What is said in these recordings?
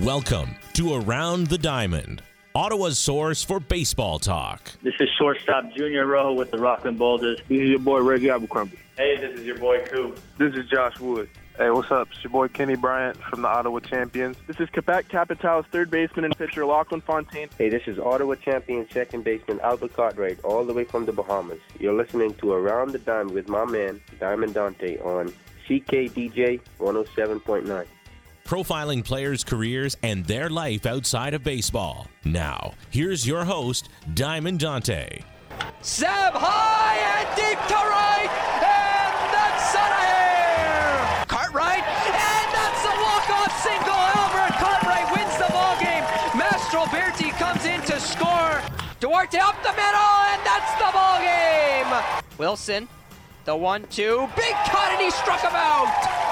Welcome to Around the Diamond, Ottawa's source for baseball talk. This is shortstop Junior Rojo with the Rockland Boulders. This is your boy Reggie Abercrombie. Hey, this is your boy Coop. This is Josh Wood. Hey, what's up? It's your boy Kenny Bryant from the Ottawa Champions. This is Quebec Capital's third baseman and pitcher Lachlan Fontaine. Hey, this is Ottawa champion second baseman Albert Cartwright, all the way from the Bahamas. You're listening to Around the Diamond with my man, Diamond Dante, on CKDJ 107.9. Profiling players' careers and their life outside of baseball. Now, here's your host, Diamond Dante. Seb high and deep to right, and that's out of here. Cartwright, and that's a walk-off single. Albert Cartwright wins the ball game. Mastro Berti comes in to score. Duarte up the middle, and that's the ball game. Wilson, the one-two, big cut, and he struck him out.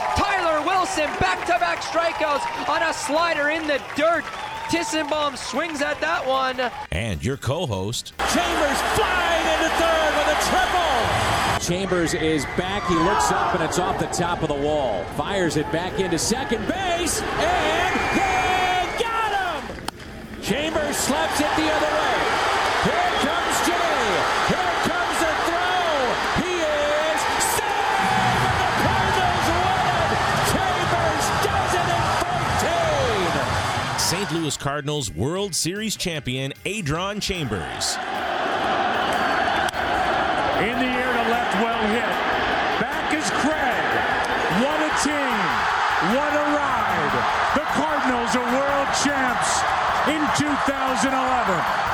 Tyler Wilson, back-to-back strikeouts on a slider in the dirt. Tissenbaum swings at that one. And your co host, Chambers flying into third with a triple. Chambers is back. He looks up and it's off the top of the wall. Fires it back into second base, and they got him. Chambers slaps it the other way. St. Louis Cardinals World Series champion Adron Chambers. In the air to left, well hit. Back is Craig. What a team. What a ride. The Cardinals are world champs in 2011.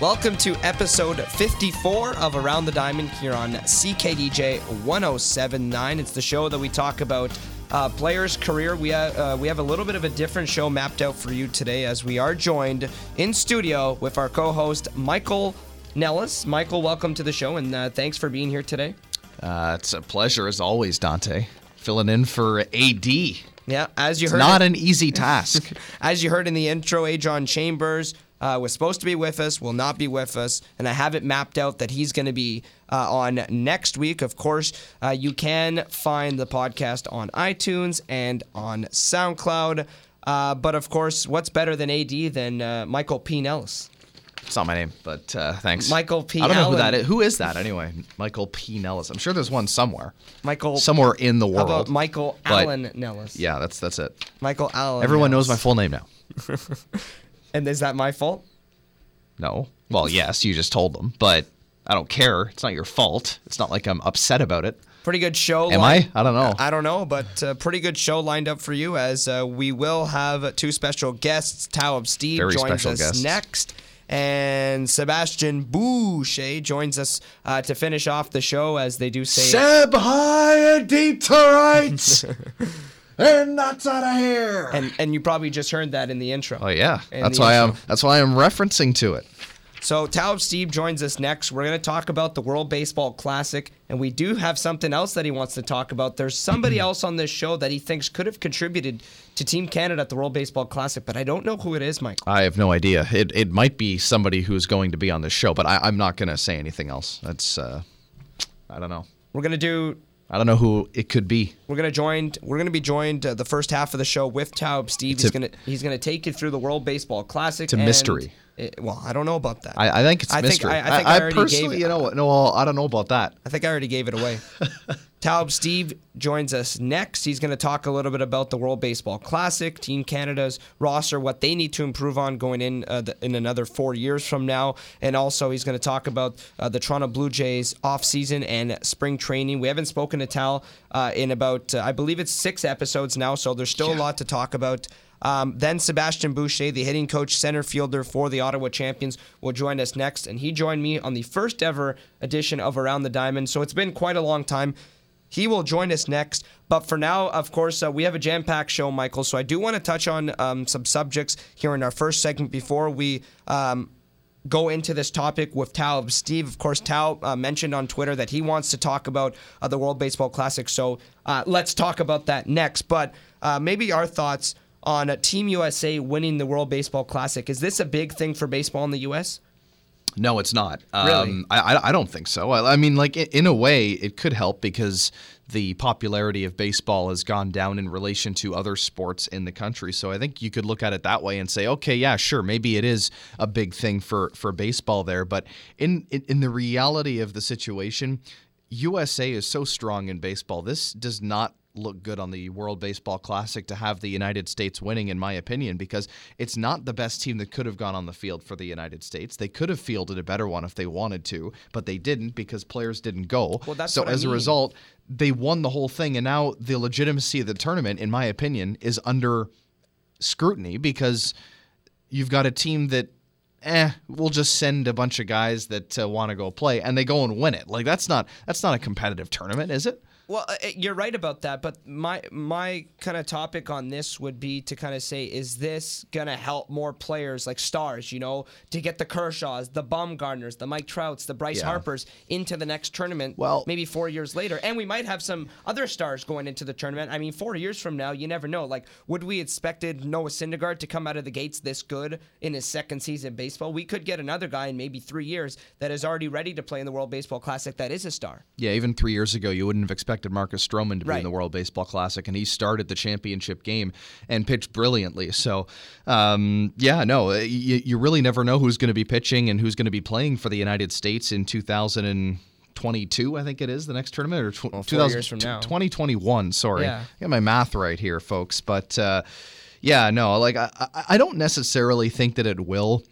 Welcome to episode 54 of Around the Diamond here on CKDJ 1079. It's the show that we talk about uh, players' career. We, uh, uh, we have a little bit of a different show mapped out for you today as we are joined in studio with our co host, Michael Nellis. Michael, welcome to the show and uh, thanks for being here today. Uh, it's a pleasure as always, Dante. Filling in for AD. Yeah, as you It's heard, not an easy task. as you heard in the intro, Adron Chambers uh, was supposed to be with us, will not be with us, and I have it mapped out that he's going to be uh, on next week. Of course, uh, you can find the podcast on iTunes and on SoundCloud. Uh, but of course, what's better than AD than uh, Michael P. Nellis? it's not my name, but uh, thanks. Michael P. I don't know Allen. who that is. Who is that anyway? Michael P. Nellis. I'm sure there's one somewhere. Michael. Somewhere in the How world. about Michael Allen Nellis? Yeah, that's that's it. Michael Allen. Everyone knows my full name now. And is that my fault? No. Well, yes, you just told them, but I don't care. It's not your fault. It's not like I'm upset about it. Pretty good show. Am line- I? I don't know. I don't know, but uh, pretty good show lined up for you as uh, we will have two special guests. Tao Stieb Very joins us guests. next. And Sebastian Boucher joins us uh, to finish off the show, as they do say. Seb high and deep to and that's out of here. and and you probably just heard that in the intro. oh yeah, In that's the why I'm that's why I'm referencing to it. So Tao Stieb joins us next. We're going to talk about the World Baseball Classic, and we do have something else that he wants to talk about. There's somebody else on this show that he thinks could have contributed to Team Canada at the World Baseball Classic, but I don't know who it is, Mike. I have no idea. It it might be somebody who's going to be on this show, but I, I'm not going to say anything else. That's uh, I don't know. We're going to do I don't know who it could be. We're gonna join. We're gonna be joined uh, the first half of the show with Tao of Stieb. He's gonna he's gonna take you through the World Baseball Classic. And mystery. It- well, I don't know about that. I, I think it's I think- mystery. I- I think I already personally, gave it- you know? No, I don't know about that. I think I already gave it away. Tao of Stieb joins us next. He's going to talk a little bit about the World Baseball Classic, Team Canada's roster, what they need to improve on going in uh, the, in another four years from now, and also he's going to talk about uh, the Toronto Blue Jays offseason and spring training. We haven't spoken to Tal uh, in about, uh, I believe it's six episodes now, so there's still a lot to talk about. Um, then Sebastian Boucher, the hitting coach, center fielder for the Ottawa Champions, will join us next. And he joined me on the first ever edition of Around the Diamond. So it's been quite a long time. He will join us next. But for now, of course, uh, we have a jam packed show, Michael. So I do want to touch on um, some subjects here in our first segment before we. Um, go into this topic with Tao. Stieb, of course, Tao uh, mentioned on Twitter that he wants to talk about uh, the World Baseball Classic. So uh, let's talk about that next. But uh, maybe our thoughts on uh, Team USA winning the World Baseball Classic. Is this a big thing for baseball in the U.S.? No, it's not. Really? Um, I, I I don't think so. I, I mean, like in a way, it could help because the popularity of baseball has gone down in relation to other sports in the country. So I think you could look at it that way and say, okay, yeah, sure, maybe it is a big thing for for baseball there. But in in, in the reality of the situation, USA is so strong in baseball. This does not look good on the World Baseball Classic to have the United States winning, in my opinion, because it's not the best team that could have gone on the field for the United States. They could have fielded a better one if they wanted to, but they didn't because players didn't go. Well, that's so what I as a result, they won the whole thing, and now the legitimacy of the tournament, in my opinion, is under scrutiny because you've got a team that eh we'll just send a bunch of guys that uh, want to go play and they go and win it like that's not that's not a competitive tournament is it Well, uh, you're right about that, but my my kind of topic on this would be to kind of say, is this gonna help more players like stars, you know, to get the Kershaws, the Bumgarners, the Mike Trouts, the Bryce Yeah. Harpers into the next tournament? Well- maybe four years later, and we might have some other stars going into the tournament. I mean, four years from now, you never know. Like, would we expected Noah Syndergaard to come out of the gates this good in his second season baseball? We could get another guy in maybe three years that is already ready to play in the World Baseball Classic. That is a star. Yeah, even three years ago, you wouldn't have expected Marcus Stroman to be Right. in the World Baseball Classic, and he started the championship game and pitched brilliantly. So, um, yeah, no, you, you really never know who's going to be pitching and who's going to be playing for the United States in 2022, I think it is, the next tournament, or tw- Well, four 2000 years from now. 2021. Sorry, Yeah. get my math right here, folks. But uh, yeah, no, like I, I, I don't necessarily think that it will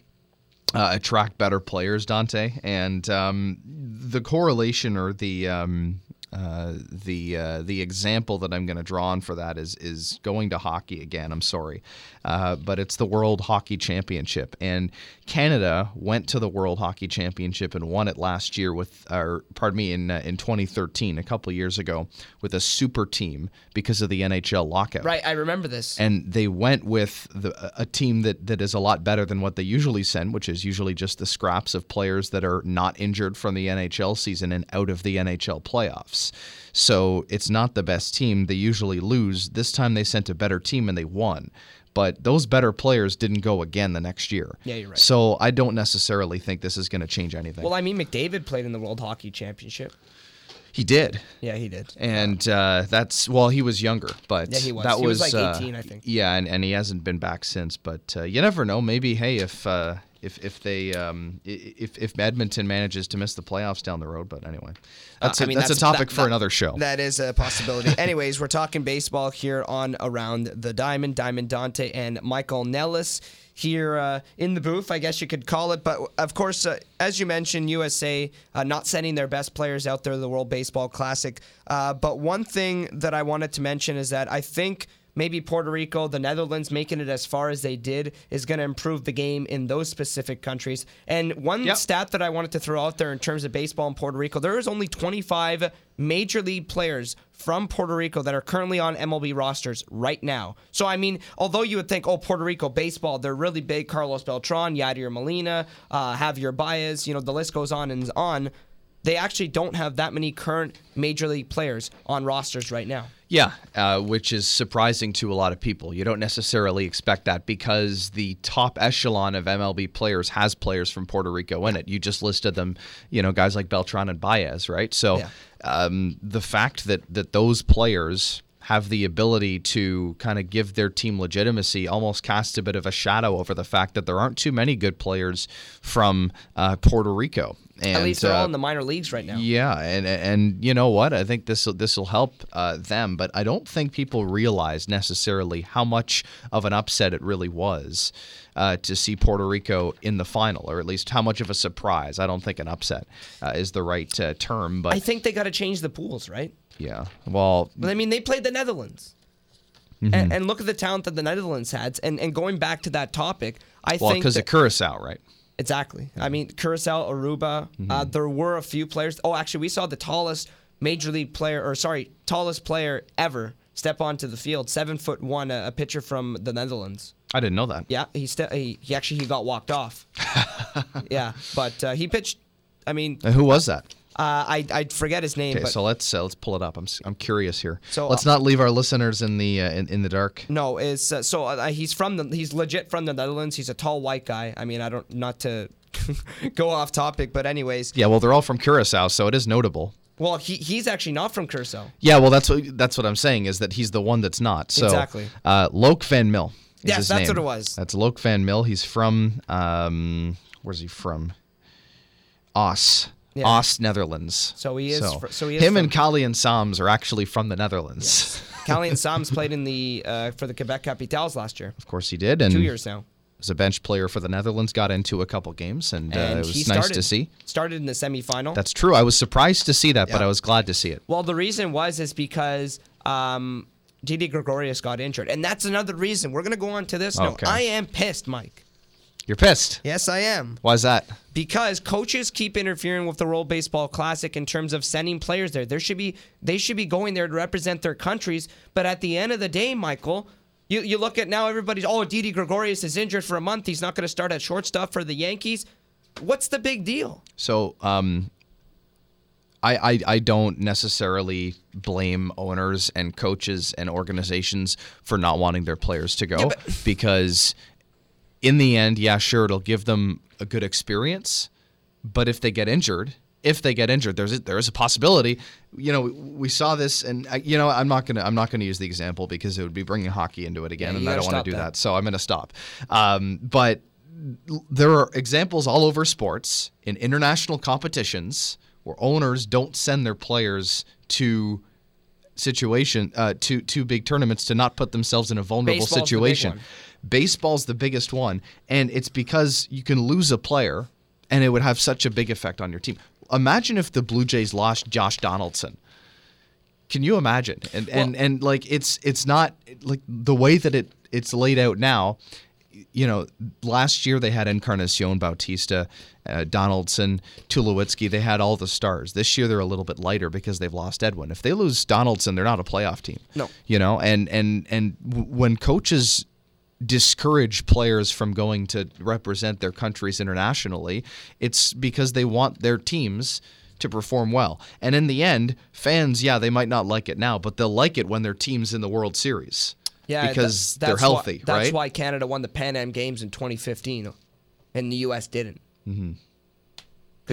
uh, attract better players, Dante. And um, the correlation or the um, uh, the uh, the example that I'm going to draw on for that is is going to hockey again. I'm sorry, uh, but it's the World Hockey Championship, and Canada went to the World Hockey Championship and won it last year with, or pardon me, in uh, in 2013, a couple of years ago, with a super team because of the NHL lockout. Right, I remember this. And they went with the, a team that, that is a lot better than what they usually send, which is usually just the scraps of players that are not injured from the NHL season and out of the NHL playoffs. So it's not the best team. They usually lose. This time they sent a better team and they won. But those better players didn't go again the next year. Yeah, you're right. So I don't necessarily think this is going to change anything. Well, I mean, McDavid played in the World Hockey Championship. he did. Yeah, he did. and uh, that's well, he was younger, but Yeah, he was. that He was was, like uh, 18, I think. Yeah, and, and he hasn't been back since. But uh, you never know. Maybe hey, if uh, if if they um, if if Edmonton manages to miss the playoffs down the road, but anyway, that's Uh, a, I mean, that's, a topic that- for that- another show. That is a possibility. Anyways, we're talking baseball here on Around the Diamond. Diamond Dante and Michael Nellis here uh, in the booth, I guess you could call it. But of course, uh, as you mentioned, USA uh, not sending their best players out there to the World Baseball Classic. Uh, but one thing that I wanted to mention is that I think maybe Puerto Rico, the Netherlands making it as far as they did is going to improve the game in those specific countries. And one Yep. stat that I wanted to throw out there in terms of baseball in Puerto Rico, there is only 25 major league players from Puerto Rico that are currently on MLB rosters right now. So I mean, although you would think, oh, Puerto Rico baseball, they're really big. Carlos Beltran, Yadier Molina, uh, Javier Baez, you know, the list goes on and on. They actually don't have that many current major league players on rosters right now. Yeah, uh, which is surprising to a lot of people. You don't necessarily expect that because the top echelon of MLB players has players from Puerto Rico in it. You just listed them, you know, guys like Beltran and Baez, right? So Yeah. um, the fact that that those players have the ability to kind of give their team legitimacy almost casts a bit of a shadow over the fact that there aren't too many good players from uh, Puerto Rico. And, At least they're uh, all in the minor leagues right now. yeah, and and you know what? I think this will this will help uh, them, but I don't think people realize necessarily how much of an upset it really was uh, to see Puerto Rico in the final, or at least how much of a surprise. I don't think an upset uh, is the right uh, term, but I think they got to change the pools, right? Yeah. Well, But I mean, they played the Netherlands. Mm-hmm. And, and look at the talent that the Netherlands had. And and going back to that topic, I well, think because of Curacao, right? exactly. I mean, Curacao, Aruba. Mm-hmm. Uh, there were a few players. Oh, actually, we saw the tallest major league player, or sorry, tallest player ever step onto the field. Seven foot one, a, a pitcher from the Netherlands. I didn't know that. Yeah, he ste- he, he actually he got walked off. yeah, but uh, he pitched. I mean, Uh, who was that? Uh, I I forget his name, Okay, so let's uh, let's pull it up. I'm I'm curious here. So, let's uh, not leave our listeners in the uh, in, in the dark. No, is uh, so uh, he's from the he's legit from the Netherlands. He's a tall white guy. I mean, I don't not to go off topic, but anyways, Yeah, well, they're all from Curacao, so it is notable. well, he he's actually not from Curacao. Yeah, well, that's what that's what I'm saying is that he's the one that's not. So, Exactly. Uh, Loek Van Mil. is Yes, that's name. what it was. That's Loek Van Mil. He's from um, where's he from? Oss. Yeah. Oss, Netherlands. So he is fr- so he is him from- and Kalian Sams are actually from the Netherlands. Kalian Sams played in the uh, for the Quebec Capitals last year. Of course, he did, and Two years now. was a bench player for the Netherlands. Got into a couple games, and, uh, it was nice started, to see. Started in the semifinal. That's true. I was surprised to see that, but I was glad to see it. Well, the reason was is because um, Didi Gregorius got injured, and that's another reason. We're gonna go on to this. note. Okay. I am pissed, Mike. You're pissed. Yes, I am. Why's that? Because coaches keep interfering with the World Baseball Classic in terms of sending players there. There should be they should be going there to represent their countries. But at the end of the day, Michael, you, you look at now everybody's oh Didi Gregorius is injured for a month. He's not going to start at shortstop for the Yankees. What's the big deal? So, um, I, I I don't necessarily blame owners and coaches and organizations for not wanting their players to go because in the end, yeah, sure, it'll give them a good experience, but if they get injured, if they get injured, there's a, there is a possibility. You know, we saw this, and I, you know, I'm not gonna I'm not gonna use the example because it would be bringing hockey into it again, Yeah, and I don't want to do that. that. So I'm gonna stop. Um, but there are examples all over sports in international competitions where owners don't send their players to situation uh, to to big tournaments to not put themselves in a vulnerable Baseball's situation. Baseball's the biggest one, and it's because you can lose a player, and it would have such a big effect on your team. Imagine if the Blue Jays lost Josh Donaldson. Can you imagine? And and and like it's it's not like the way that it it's laid out now. You know, last year they had Encarnacion Bautista, uh, Donaldson, Tulowitzki. They had all the stars. This year they're a little bit lighter because they've lost Edwin. If they lose Donaldson, they're not a playoff team. No. You know, and and and when coaches discourage players from going to represent their countries internationally, it's because they want their teams to perform well. And in the end, fans, yeah, they might not like it now, but they'll like it when their team's in the World Series. Yeah, because tha- they're that's why- healthy, That's right? why Canada won the Pan Am Games in 2015, and the U.S. didn't. Mm-hmm.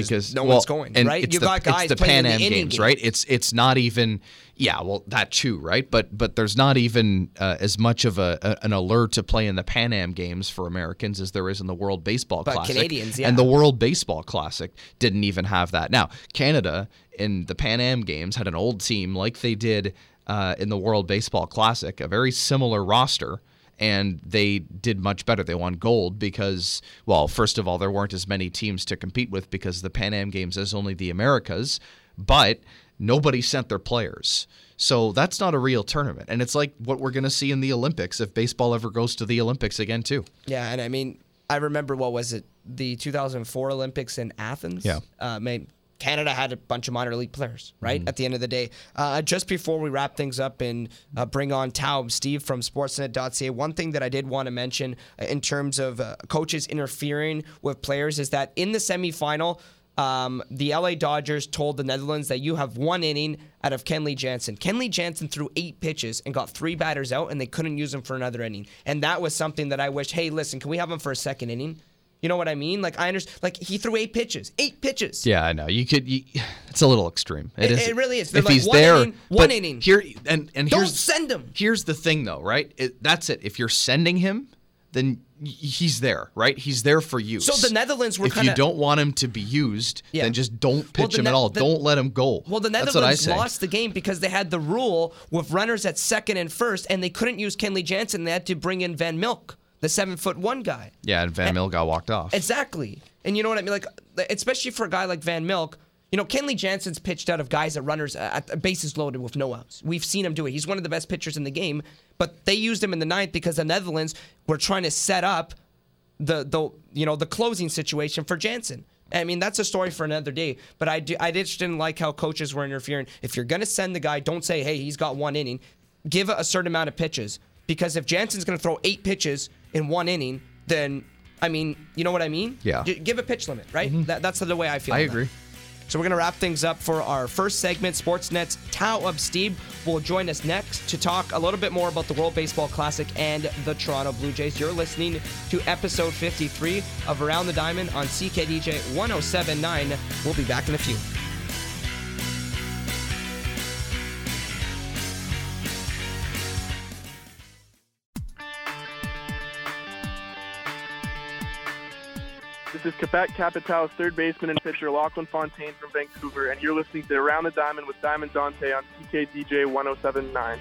'Cause no well, one's going, and right? You got guys it's the playing Pan in the Am games, game. right? It's it's not even yeah, well that too, right? But but there's not even uh, as much of a, a an allure to play in the Pan Am games for Americans as there is in the World Baseball But Classic. Canadians, yeah. And the World Baseball Classic didn't even have that. Now Canada in the Pan Am games had an old team like they did uh, in the World Baseball Classic, a very similar roster and they did much better. They won gold because, well, first of all, there weren't as many teams to compete with because the Pan Am Games is only the Americas, but nobody sent their players. So that's not a real tournament. And it's like what we're going to see in the Olympics if baseball ever goes to the Olympics again, too. Yeah, and I mean, I remember what was it, the 2004 Olympics in Athens. Yeah. uh, made Canada had a bunch of minor league players, right? Mm-hmm. At the end of the day, uh, just before we wrap things up and uh, bring on Taub, Stieb from Sportsnet.ca. One thing that I did want to mention uh, in terms of uh, coaches interfering with players is that in the semifinal. Um, the LA Dodgers told the Netherlands that you have one inning out of Kenley Jansen. Kenley Jansen threw eight pitches and got three batters out, and they couldn't use him for another inning. And that was something that I wish. Hey, listen, can we have him for a second inning? You know what I mean? Like I understand. Like he threw eight pitches, eight pitches. Yeah, I know. You could. You, it's a little extreme. It- is. it really is. They're If like, he's one there, inning, one inning. Here and and Don't send him. Here's the thing, though, right? It, that's it. If you're sending him, then he's there, right? He's there for you. So the Netherlands were If kinda- you don't want him to be used, Yeah. then just don't Well, pitch the him Ne- at all. the- don't let him go. Well, the That's what I Netherlands lost the game because they had the rule with runners at second and first, and they couldn't use Kenley Jansen. They had to bring in Van Mil, the seven foot one guy. Yeah, and Van Mil got walked off. Exactly. And you know what I mean? Like, especially for a guy like Van Mil, you know, Kenley Jansen's pitched out of guys at runners uh, at at bases loaded with no outs. We've seen him do it. He's one of the best pitchers in the game, but they used him in the ninth because the Netherlands were trying to set up the the you know the closing situation for Jansen. I mean that's a story for another day. But I do, I just didn't like how coaches were interfering. If you're gonna send the guy, don't say hey he's got one inning. Give a certain amount of pitches because if Jansen's gonna throw eight pitches in one inning, then I mean you know what I mean? Yeah. G- give a pitch limit, right? Mm-hmm. That, that's the way I feel. I on that. agree. So we're going to wrap things up for our first segment. Sportsnet's Tao of Stieb will join us next to talk a little bit more about the World Baseball Classic and the Toronto Blue Jays. You're listening to episode 53 of Around the Diamond on CKDJ 1079. We'll be back in a few. Is Quebec Capital's third baseman and pitcher Lachlan Fontaine from Vancouver, and you're listening to Around the Diamond with Diamond Dante on CKDJ 1079.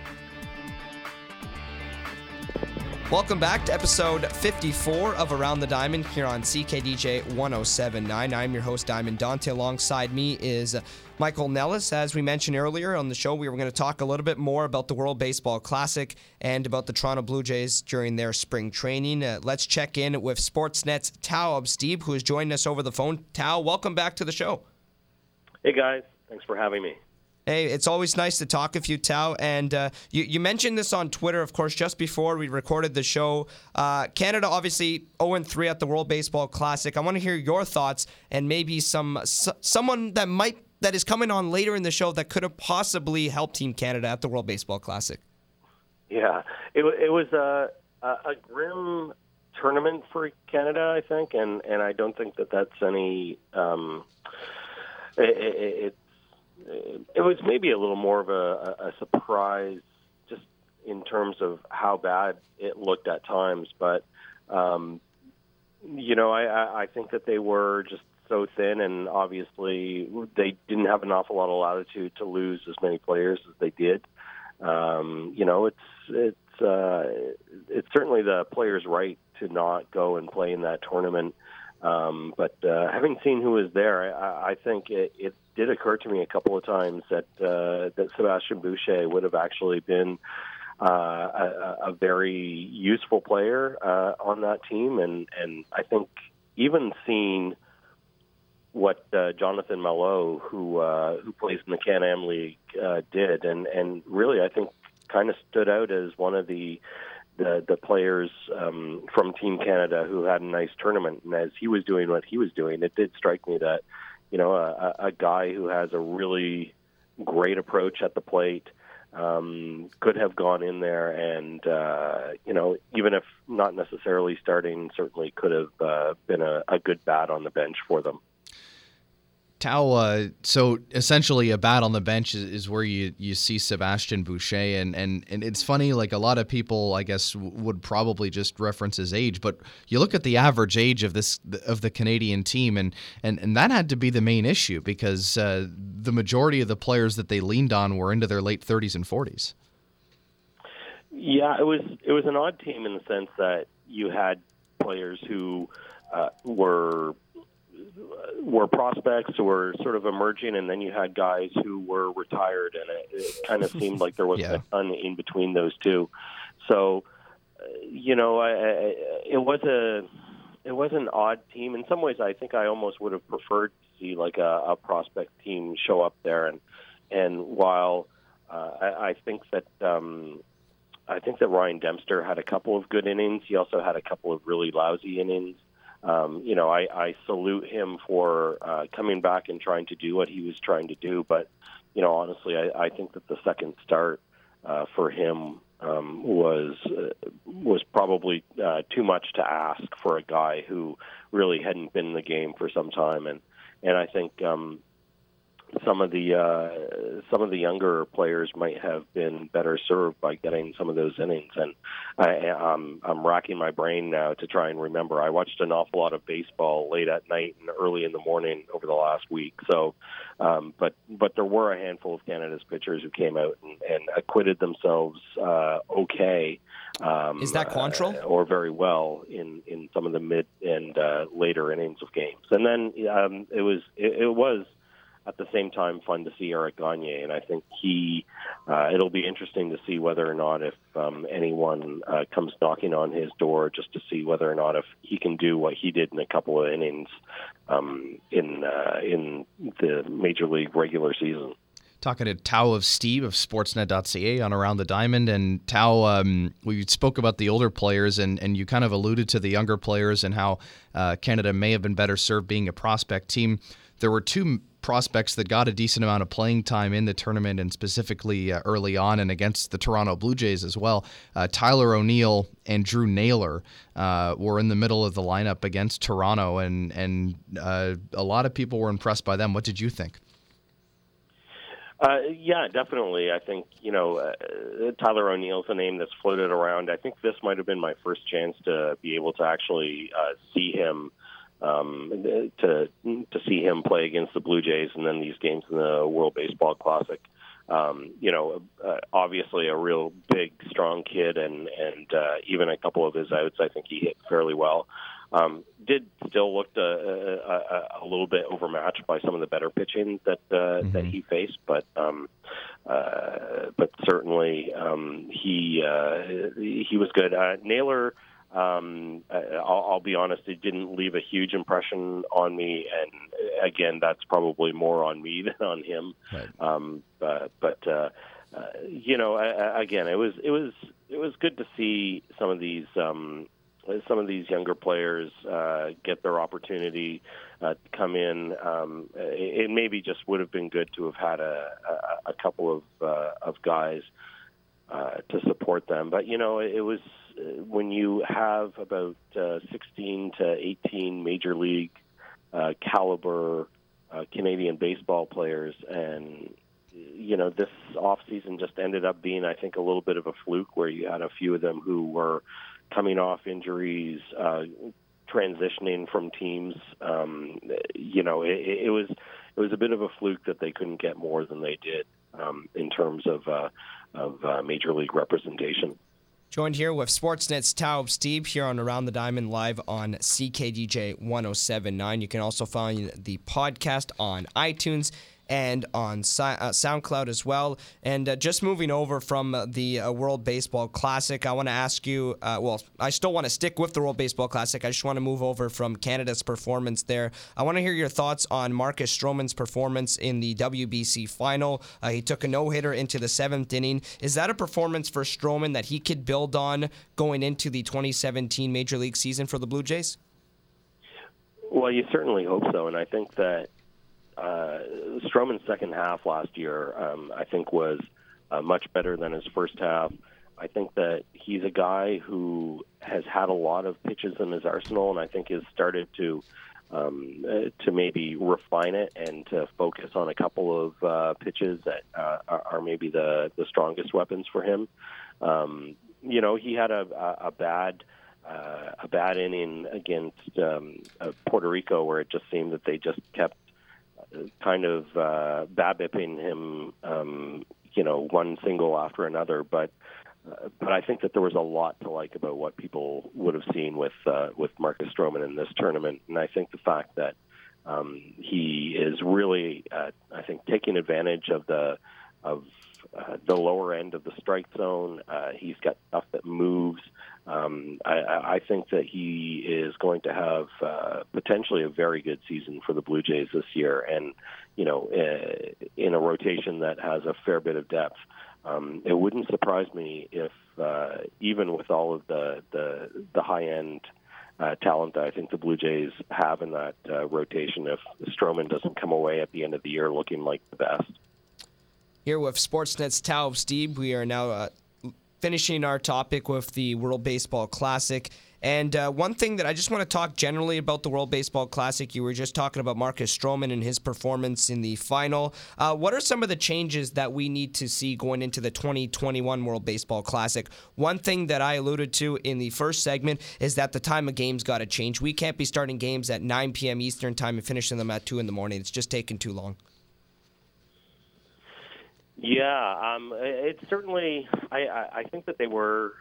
Welcome back to episode 54 of Around the Diamond here on CKDJ 1079. I'm your host, Diamond Dante. Alongside me is Michael Nellis. As we mentioned earlier on the show, we were going to talk a little bit more about the World Baseball Classic and about the Toronto Blue Jays during their spring training. Uh, let's check in with Sportsnet's Tao of Stieb, who is joined us over the phone. Tao, welcome back to the show. Hey, guys. Thanks for having me. Hey, it's always nice to talk with you, Tao. And uh, you, you mentioned this on Twitter, of course, just before we recorded the show. Uh, Canada obviously 0 3 at the World Baseball Classic. I want to hear your thoughts and maybe some s- someone that might that is coming on later in the show that could have possibly helped Team Canada at the World Baseball Classic. Yeah, it, it was a, a, a grim tournament for Canada, I think, and, and I don't think that that's any. Um, it, it, it, was maybe a little more of a, a surprise, just in terms of how bad it looked at times. But um, you know, I, I I think that they were just so thin, and obviously they didn't have an awful lot of latitude to lose as many players as they did. Um, you know, it's it's uh, it's certainly the player's right to not go and play in that tournament. Um, but uh, having seen who was there, I, I think it, it did occur to me a couple of times that uh, that Sebastian Boucher would have actually been uh, a, a very useful player uh, on that team, and and I think even seeing what uh, Jonathan Malo, who uh, who plays in the Can Am League, uh, did, and and really I think kind of stood out as one of the the the players um, from Team Canada who had a nice tournament. And as he was doing what he was doing, it did strike me that you know a, a guy who has a really great approach at the plate um, could have gone in there and uh, you know even if not necessarily starting, certainly could have uh, been a, a good bat on the bench for them. Tao, uh, so essentially a bat on the bench is, is where you, you see Sebastian Boucher, and, and, and it's funny, like a lot of people, I guess, w- would probably just reference his age, but you look at the average age of this of the Canadian team, and, and, and that had to be the main issue because uh, the majority of the players that they leaned on were into their late 30s and 40s. Yeah, it was it was an odd team in the sense that you had players who uh, were were prospects who were sort of emerging, and then you had guys who were retired, and it, it kind of seemed like there was Yeah. a ton in between those two. So, you know, I, I, it was a it was an odd team. In some ways, I think I almost would have preferred to see like a, a prospect team show up there, and and while uh, I, I think that. Um, I think that Ryan Dempster had a couple of good innings. He also had a couple of really lousy innings. Um, you know, I, I salute him for uh, coming back and trying to do what he was trying to do. But, you know, honestly, I, I think that the second start uh, for him um, was uh, was probably uh, too much to ask for a guy who really hadn't been in the game for some time. And and I think um, some of the uh, some of the younger players might have been better served by getting some of those innings. And I, I'm I'm racking my brain now to try and remember. I watched an awful lot of baseball late at night and early in the morning over the last week. So, um, but but there were a handful of Canada's pitchers who came out and, and acquitted themselves uh, okay. Um, Is that Quantrill? uh, or very well in in some of the mid and uh, later innings of games. And then um, it was it, it was at the same time fun to see Eric Gagne, and I think he. Uh, it'll be interesting to see whether or not if um, anyone uh, comes knocking on his door, just to see whether or not if he can do what he did in a couple of innings um, in uh, in the major league regular season. Talking to Tao of Stieb of Sportsnet.ca on Around the Diamond, and Tao, um, we spoke about the older players, and, and you kind of alluded to the younger players and how uh, Canada may have been better served being a prospect team. There were two prospects that got a decent amount of playing time in the tournament and specifically uh, early on and against the Toronto Blue Jays as well. Uh, Tyler O'Neill and Drew Naylor uh, were in the middle of the lineup against Toronto, and and uh, a lot of people were impressed by them. What did you think? Uh, yeah, definitely. I think you know uh, Tyler O'Neill's a name that's floated around. I think this might have been my first chance to be able to actually see him, um, to to see him play against the Blue Jays, and then these games in the World Baseball Classic. Um, you know, uh, obviously a real big, strong kid, and and uh, even a couple of his outs, I think he hit fairly well. Um, did still look a, a, a little bit overmatched by some of the better pitching that uh, mm-hmm. that he faced, but um, uh, but certainly um, he uh, he was good. Uh, Naylor, um, I'll, I'll be honest, it didn't leave a huge impression on me, and again, that's probably more on me than on him. Right. Um, but but uh, uh, you know, I, again, it was it was it was good to see some of these. Um, some of these younger players uh, get their opportunity uh, to come in. Um, it, it maybe just would have been good to have had a, a, a couple of uh, of guys uh, to support them. But you know, it, it was when you have about uh, 16 to 18 major league uh, caliber uh, Canadian baseball players, and you know, this off season just ended up being, I think, a little bit of a fluke where you had a few of them who were coming off injuries, uh, transitioning from teams. Um, you know, it, it was it was a bit of a fluke that they couldn't get more than they did um, in terms of uh, of uh, major league representation. Joined here with Sportsnet's Tao of Stieb here on Around the Diamond live on CKDJ 1079. You can also find the podcast on iTunes and on si- uh, SoundCloud as well. And uh, just moving over from uh, the uh, World Baseball Classic, I want to ask you uh, well, I still want to stick with the World Baseball Classic. I just want to move over from Canada's performance there. I want to hear your thoughts on Marcus Stroman's performance in the WBC final. Uh, he took a no hitter into the seventh inning. Is that a performance for Stroman that he could build on going into the 2017 Major League season for the Blue Jays? Well, you certainly hope so, and I think that uh, Stroman's second half last year, um, I think, was uh, much better than his first half. I think that he's a guy who has had a lot of pitches in his arsenal, and I think has started to um, uh, to maybe refine it and to focus on a couple of uh, pitches that uh, are, maybe the the strongest weapons for him. Um, you know, he had a, a, a bad. Uh, a bad inning against um, uh, Puerto Rico, where it just seemed that they just kept kind of uh, babbipping him, um, you know, one single after another. But uh, but I think that there was a lot to like about what people would have seen with uh, with Marcus Stroman in this tournament, and I think the fact that um, he is really, uh, I think, taking advantage of the of uh, the lower end of the strike zone. Uh, he's got stuff that moves. Um, I, I think that he is going to have uh, potentially a very good season for the Blue Jays this year, and you know, uh, in a rotation that has a fair bit of depth. Um, it wouldn't surprise me if, uh, even with all of the the, the high end uh, talent that I think the Blue Jays have in that uh, rotation, if Stroman doesn't come away at the end of the year looking like the best. Here with Sportsnet's Tao of Stieb, we are now uh, finishing our topic with the World Baseball Classic. And uh, one thing that I just want to talk generally about the World Baseball Classic, you were just talking about Marcus Stroman and his performance in the final. Uh, what are some of the changes that we need to see going into the 2021 World Baseball Classic? One thing that I alluded to in the first segment is that the time of games got to change. We can't be starting games at 9 p.m. Eastern Time and finishing them at 2 in the morning. It's just taking too long. Yeah, um, it's certainly. I, I, I think that they were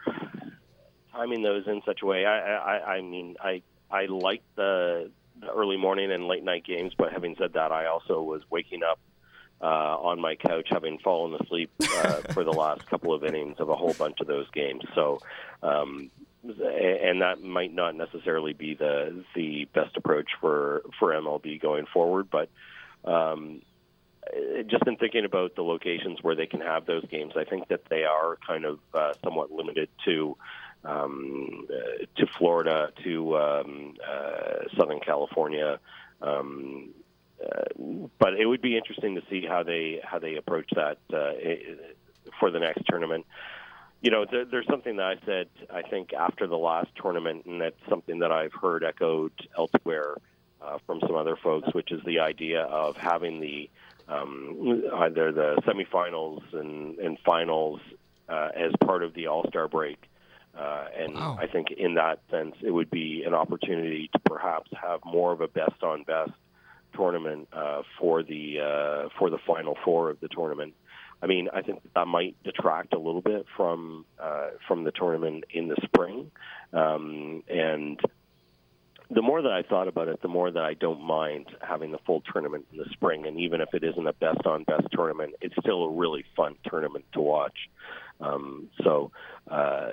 timing those in such a way. I, I, I mean, I, I like the, the early morning and late night games, but having said that, I also was waking up uh, on my couch, having fallen asleep uh, for the last couple of innings of a whole bunch of those games. So, um, and that might not necessarily be the the best approach for for MLB going forward, but. Um, just in thinking about the locations where they can have those games, I think that they are kind of uh, somewhat limited to um, uh, to Florida, to um, uh, Southern California. Um, uh, but it would be interesting to see how they how they approach that uh, for the next tournament. You know, there, there's something that I said I think after the last tournament, and that's something that I've heard echoed elsewhere uh, from some other folks, which is the idea of having the um, either the semifinals and, and finals uh, as part of the All Star break. Uh, and wow. I think in that sense, it would be an opportunity to perhaps have more of a best on best tournament uh, for the uh, for the final four of the tournament. I mean, I think that might detract a little bit from uh, from the tournament in the spring, um, and the more that I thought about it, the more that I don't mind having the full tournament in the spring. And even if it isn't a best on best tournament, it's still a really fun tournament to watch. Um, so, uh,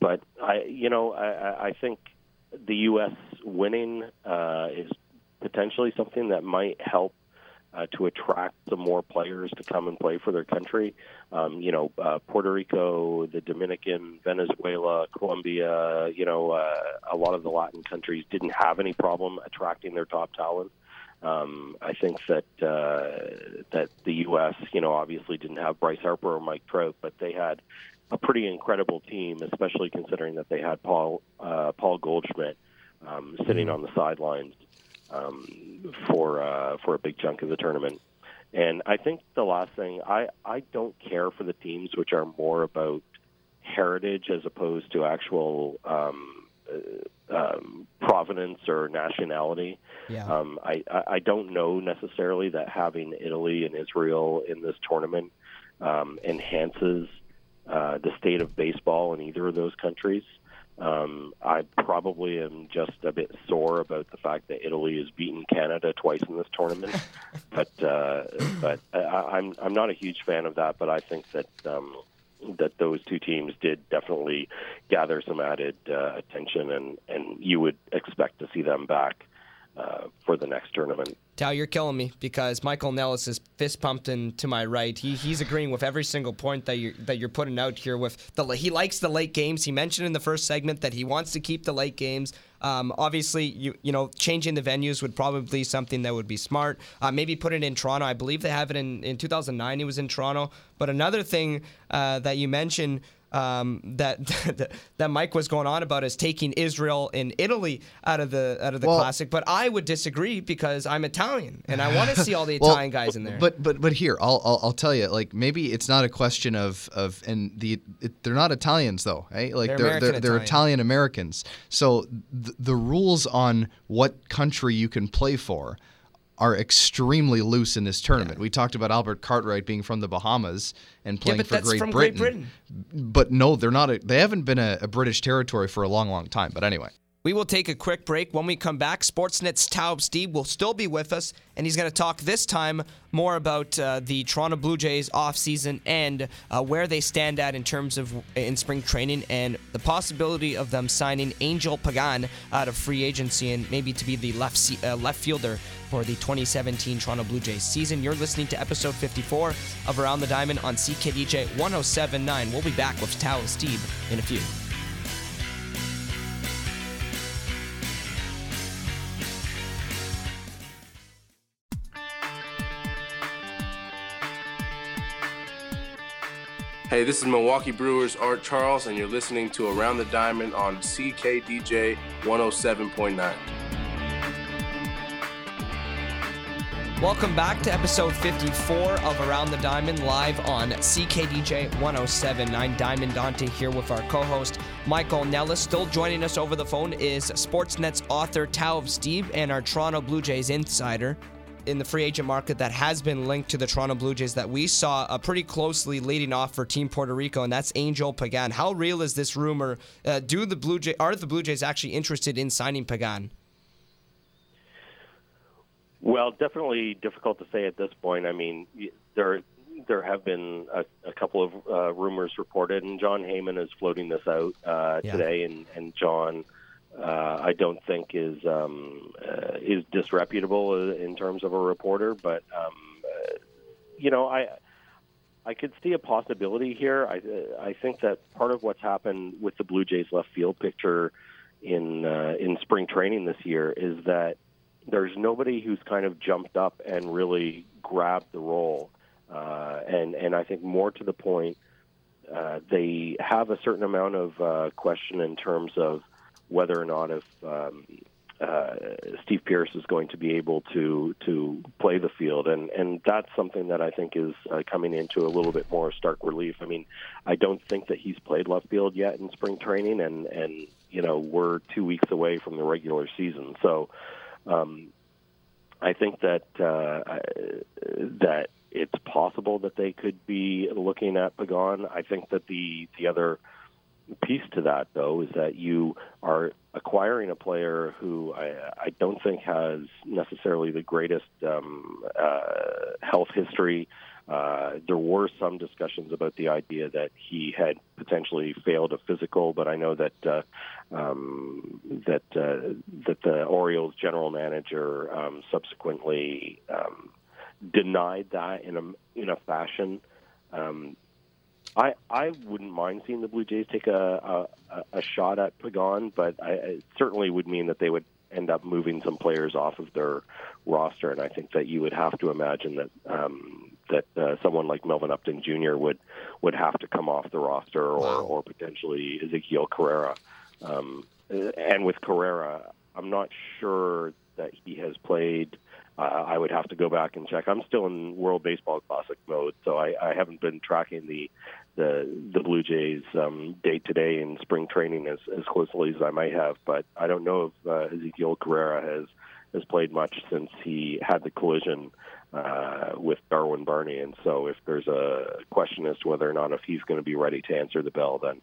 but I, you know, I, I think the U.S. winning uh, is potentially something that might help uh, to attract some more players to come and play for their country. Um, you know, uh, Puerto Rico, the Dominican, Venezuela, Colombia, you know, uh, a lot of the Latin countries didn't have any problem attracting their top talent. Um, I think that uh, that the U.S. you know obviously didn't have Bryce Harper or Mike Trout, but they had a pretty incredible team, especially considering that they had Paul uh, Paul Goldschmidt um, sitting mm-hmm. on the sidelines um, for uh, for a big chunk of the tournament. And I think the last thing I I don't care for the teams which are more about heritage as opposed to actual um, uh, um, provenance or nationality. Yeah. Um, I, I don't know necessarily that having Italy and Israel in this tournament um, enhances uh, the state of baseball in either of those countries. Um, I probably am just a bit sore about the fact that Italy has beaten Canada twice in this tournament, but uh, but I, I'm I'm not a huge fan of that. But I think that um, that those two teams did definitely gather some added uh, attention, and and you would expect to see them back uh, for the next tournament. Tao, you're killing me because Michael Nellis is fist pumping to my right. He he's agreeing with every single point that you that you're putting out here. With the he likes the late games. He mentioned in the first segment that he wants to keep the late games. Um, obviously, you you know changing the venues would probably be something that would be smart. Uh, maybe put it in Toronto. I believe they have it in in 2009. He was in Toronto. But another thing uh, that you mentioned um, that, that Mike was going on about is taking Israel and Italy out of the out of the well, classic. But I would disagree because I'm Italian and I want to see all the Italian well, guys in there. But but but here I'll, I'll, I'll tell you like maybe it's not a question of of and the it, they're not Italians though right like they're they're they're, they're Italian Americans. So th- the rules on what country you can play for are extremely loose in this tournament. Yeah. We talked about Albert Cartwright being from the Bahamas and playing yeah, for Great Britain. Great, Britain. But no, they're not. A, they haven't been a, a British territory for a long, long time. But anyway. We will take a quick break. When we come back, Sportsnet's Tao of Stieb will still be with us, and he's going to talk this time more about uh, the Toronto Blue Jays offseason and uh, where they stand at in terms of in spring training and the possibility of them signing Angel Pagan out of free agency and maybe to be the left uh, left fielder for the 2017 Toronto Blue Jays season. You're listening to episode 54 of Around the Diamond on CKDJ 1079. We'll be back with Tao Stieb in a few. Hey, this is Milwaukee Brewers Art Charles, and you're listening to Around the Diamond on CKDJ 107.9. Welcome back to episode 54 of Around the Diamond live on CKDJ 1079. Diamond Dante here with our co host Michael Nellis. Still joining us over the phone is Sportsnet's author Tao of Stieb and our Toronto Blue Jays insider in the free agent market that has been linked to the Toronto Blue Jays that we saw uh, pretty closely leading off for Team Puerto Rico, and that's Angel Pagan. How real is this rumor? Uh, do the Blue Jay are the Blue Jays actually interested in signing Pagan? Well, definitely difficult to say at this point. I mean, there there have been a, a couple of uh, rumors reported, and Jon Heyman is floating this out uh, yeah. today, and and Jon uh, I don't think is um, uh, is disreputable in terms of a reporter, but um, uh, you know, I I could see a possibility here. I I think that part of what's happened with the Blue Jays left field picture in uh, in spring training this year is that there's nobody who's kind of jumped up and really grabbed the role. Uh, and and I think more to the point, uh, they have a certain amount of uh, question in terms of whether or not if um, uh, Steve Pearce is going to be able to to play the field, and and that's something that I think is uh, coming into a little bit more stark relief. I mean, I don't think that he's played left field yet in spring training, and and you know we're two weeks away from the regular season, so um, I think that uh, that it's possible that they could be looking at Pagan. I think that the the other piece to that, though, is that you are acquiring a player who I, I don't think has necessarily the greatest um, uh, health history. Uh, there were some discussions about the idea that he had potentially failed a physical, but I know that uh, um, that uh, that the Orioles general manager um, subsequently um, denied that in a in a fashion um, I I wouldn't mind seeing the Blue Jays take a a, a shot at Pagan, but I, it certainly would mean that they would end up moving some players off of their roster, and I think that you would have to imagine that um, that uh, someone like Melvin Upton Jr. would would have to come off the roster, or wow. or potentially Ezequiel Carrera. Um, and with Carrera, I'm not sure that he has played uh, I would have to go back and check. I'm still in World Baseball Classic mode, so I, I haven't been tracking the the the Blue Jays um, day to day in spring training as as closely as I might have. But I don't know if uh, Ezequiel Carrera has has played much since he had the collision uh, with Darwin Barney, and so if there's a question as to whether or not if he's going to be ready to answer the bell, then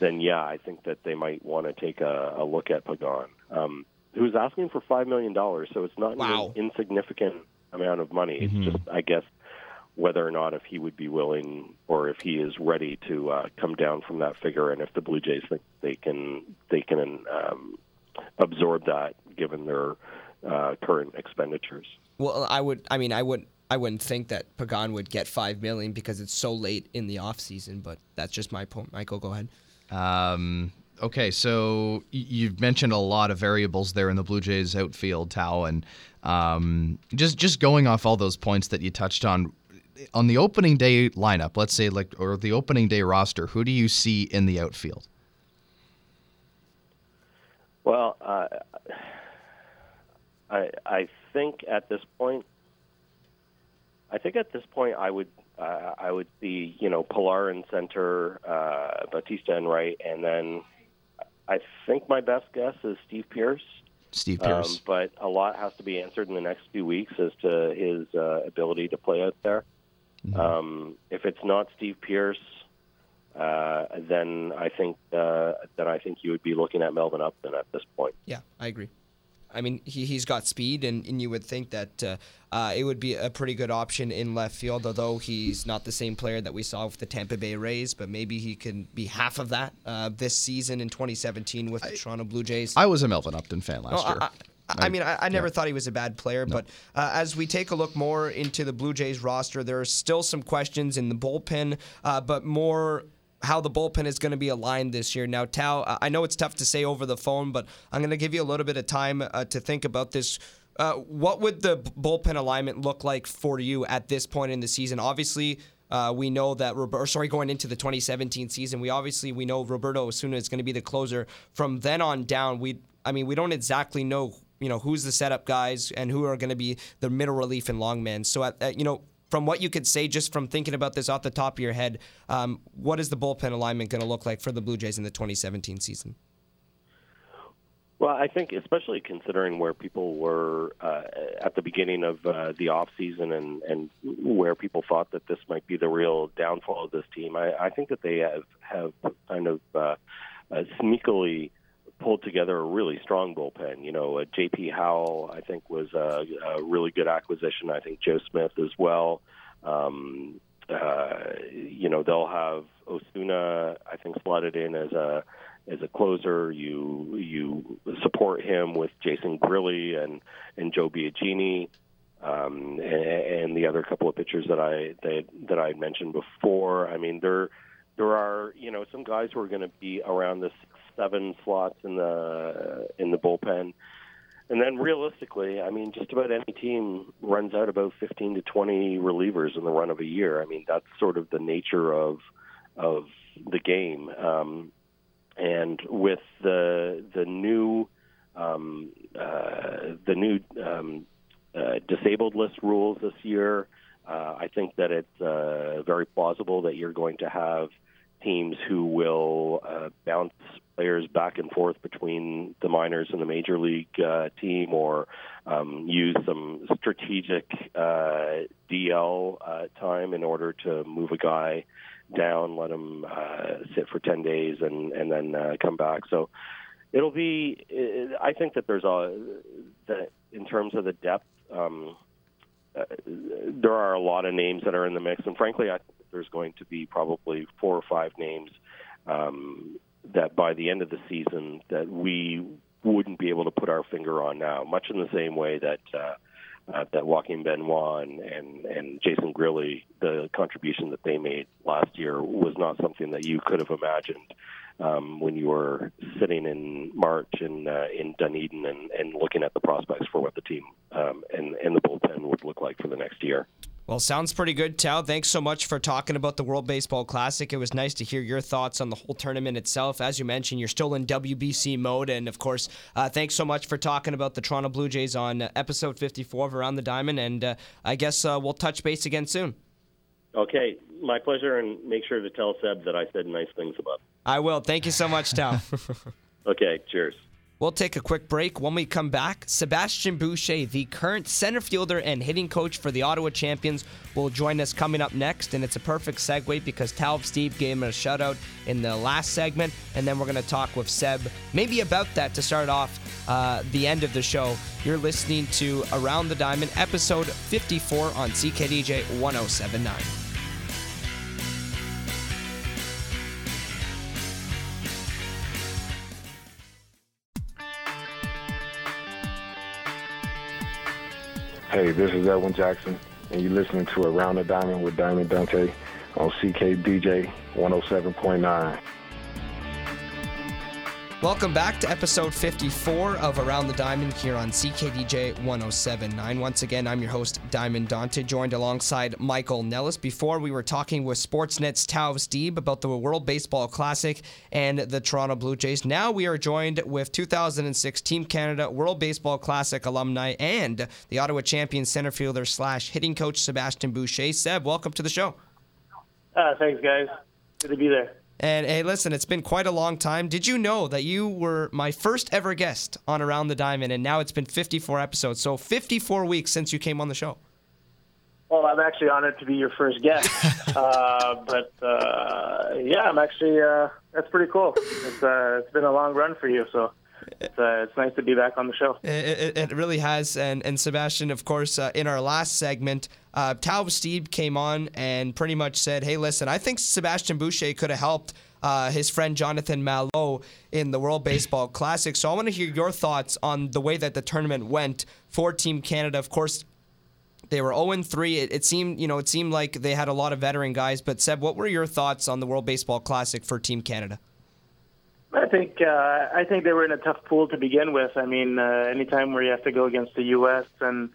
then yeah, I think that they might want to take a, a look at Pagan. Um, who's asking for five million dollars. So it's not wow. an insignificant amount of money. Mm-hmm. It's just, I guess, whether or not if he would be willing or if he is ready to uh, come down from that figure, and if the Blue Jays think they can they can um, absorb that given their uh, current expenditures. Well, I would. I mean, I would. I wouldn't think that Pagan would get five million because it's so late in the off season. But that's just my point. Michael, go ahead. Um, okay, so you've mentioned a lot of variables there in the Blue Jays outfield, Tao, and um, just just going off all those points that you touched on on the opening day lineup. Let's say like or the opening day roster. Who do you see in the outfield? Well, uh, I I think at this point, I think at this point I would uh, I would see you know Pilar in center, uh, Bautista in right, and then I think my best guess is Steve Pearce. Steve Pearce. Um, but a lot has to be answered in the next few weeks as to his uh, ability to play out there. Mm-hmm. Um, if it's not Steve Pearce, uh, then I think uh, then I think you would be looking at Melvin Upton at this point. Yeah, I agree. I mean, he, he's got speed, and, and you would think that uh, uh, it would be a pretty good option in left field, although he's not the same player that we saw with the Tampa Bay Rays, but maybe he can be half of that uh, this season in 2017 with the I, Toronto Blue Jays. I was a Melvin Upton fan last oh, year. I, I, I mean, I, I never yeah. thought he was a bad player, no. but uh, as we take a look more into the Blue Jays roster, there are still some questions in the bullpen, uh, but more how the bullpen is going to be aligned this year. Now, Tao, I know it's tough to say over the phone, but I'm going to give you a little bit of time uh, to think about this. Uh, what would the bullpen alignment look like for you at this point in the season? Obviously, uh, we know that or sorry, going into the 2017 season, we obviously we know Roberto Osuna is going to be the closer. From then on down, we I mean we don't exactly know you know who's the setup guys and who are going to be the middle relief and long men. So at, at you know from what you could say, just from thinking about this off the top of your head, um, what is the bullpen alignment going to look like for the Blue Jays in the 2017 season? Well, I think, especially considering where people were uh, at the beginning of uh, the off season and, and where people thought that this might be the real downfall of this team, I, I think that they have have kind of uh, uh, sneakily pulled together a really strong bullpen. You know, uh, J.P. Howell, I think, was a, a really good acquisition. I think Joe Smith as well. Um, uh, you know, they'll have Osuna, I think, slotted in as a as a closer. You you support him with Jason Grilli and and Joe Biagini. Um, and, and the other couple of pitchers that I that, that I mentioned before. I mean, there there are you know some guys who are going to be around the seven slots in the in the bullpen. and then realistically, I mean, just about any team runs out about 15 to 20 relievers in the run of a year. I mean, that's sort of the nature of of the game. Um, and with the the new um, uh, the new um, uh, disabled list rules this year, uh, I think that it's uh, very plausible that you're going to have teams who will uh, bounce players back and forth between the minors and the major league uh, team, or um, use some strategic uh, DL uh, time in order to move a guy down, let him uh, sit for ten days, and and then uh, come back. So it'll be. I think that there's a that in terms of the depth. Um, uh, there are a lot of names that are in the mix, and frankly, I there's going to be probably four or five names um, that by the end of the season that we wouldn't be able to put our finger on now, much in the same way that uh, uh, that Joaquin Benoit and, and and Jason Grilli, the contribution that they made last year was not something that you could have imagined um, when you were sitting in March in uh, in Dunedin and, and looking at the prospects for what the team um, and and the bullpen would look like for the next year. Well, sounds pretty good, Tao. Thanks so much for talking about the World Baseball Classic. It was nice to hear your thoughts on the whole tournament itself. As you mentioned, you're still in WBC mode. And of course, uh, thanks so much for talking about the Toronto Blue Jays on uh, episode 54 of Around the Diamond. And uh, I guess uh, we'll touch base again soon. Okay, my pleasure. And make sure to tell Seb that I said nice things about him. I will. Thank you so much, Tao. okay, cheers. We'll take a quick break. When we come back, Sebastian Boucher, the current center fielder and hitting coach for the Ottawa Champions, will join us coming up next. And it's a perfect segue because Tao Stieb gave him a shout out in the last segment. And then we're going to talk with Seb, maybe about that to start off uh, the end of the show. You're listening to Around the Diamond, episode 54 on CKDJ 1079. Hey, this is Edwin Jackson, and you're listening to Around the Diamond with Diamond Dante on CKDJ 107.9. Welcome back to episode 54 of Around the Diamond here on CKDJ 1079. Once again, I'm your host, Diamond Dante, joined alongside Michael Nellis. Before, we were talking with Sportsnet's Tao Stieb about the World Baseball Classic and the Toronto Blue Jays. Now we are joined with 2006 Team Canada World Baseball Classic alumni and the Ottawa champion center fielder slash hitting coach Sebastian Boucher. Seb, welcome to the show. Uh, thanks, guys. Good to be there. And hey, listen, it's been quite a long time. Did you know that you were my first ever guest on Around the Diamond, and now it's been 54 episodes, so 54 weeks since you came on the show? Well, I'm actually honored to be your first guest. uh, but uh, yeah, I'm actually uh, that's pretty cool. It's uh, it's been a long run for you, so it's, uh, it's nice to be back on the show. It, it, it really has. And, and Sebastian, of course, uh, in our last segment, uh, Stieb came on and pretty much said, hey, listen, I think Sebastian Boucher could have helped uh, his friend Jonathan Malo in the World Baseball Classic. So I want to hear your thoughts on the way that the tournament went for Team Canada. Of course, they were 0 3. It, it, seemed, you know, it seemed like they had a lot of veteran guys. But Seb, what were your thoughts on the World Baseball Classic for Team Canada? I think uh, I think they were in a tough pool to begin with. I mean, uh, anytime where you have to go against the U.S. and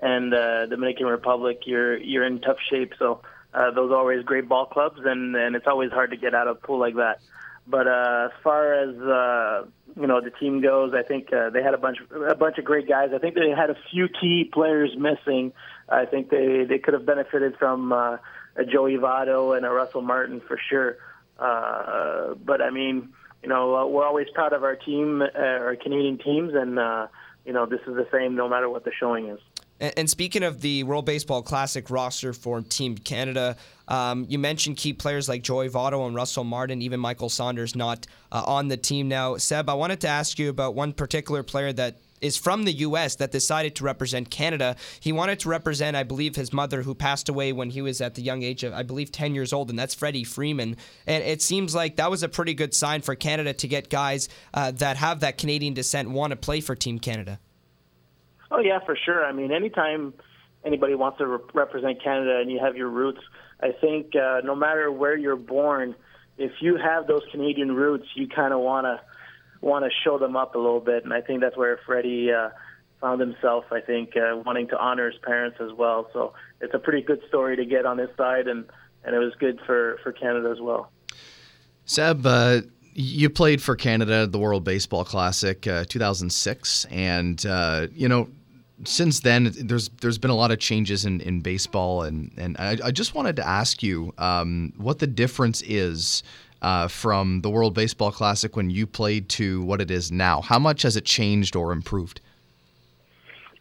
and uh, Dominican Republic, you're you're in tough shape. So uh, those are always great ball clubs, and and it's always hard to get out of a pool like that. But uh, as far as uh, you know, the team goes, I think uh, they had a bunch a bunch of great guys. I think they had a few key players missing. I think they they could have benefited from uh, a Joey Votto and a Russell Martin for sure. Uh, but I mean you know, uh, we're always proud of our team, uh, our Canadian teams, and uh, you know, this is the same no matter what the showing is. And, and speaking of the World Baseball Classic roster for Team Canada, um, you mentioned key players like Joey Votto and Russell Martin, even Michael Saunders not uh, on the team now. Seb, I wanted to ask you about one particular player that is from the U.S. that decided to represent Canada. He wanted to represent, I believe, his mother, who passed away when he was at the young age of, I believe, 10 years old, and that's Freddie Freeman. And it seems like that was a pretty good sign for Canada to get guys uh, that have that Canadian descent want to play for Team Canada. Oh, yeah, for sure. I mean, anytime anybody wants to re- represent Canada and you have your roots, I think uh, no matter where you're born, if you have those Canadian roots, you kind of want to want to show them up a little bit, and I think that's where Freddie uh, found himself, I think, uh, wanting to honor his parents as well. So it's a pretty good story to get on his side, and, and it was good for, for Canada as well. Seb, uh, you played for Canada at the World Baseball Classic uh, 2006, and uh, you know since then there's there's been a lot of changes in, in baseball, and and I, I just wanted to ask you um, what the difference is. Uh, from the World Baseball Classic when you played to what it is now, how much has it changed or improved?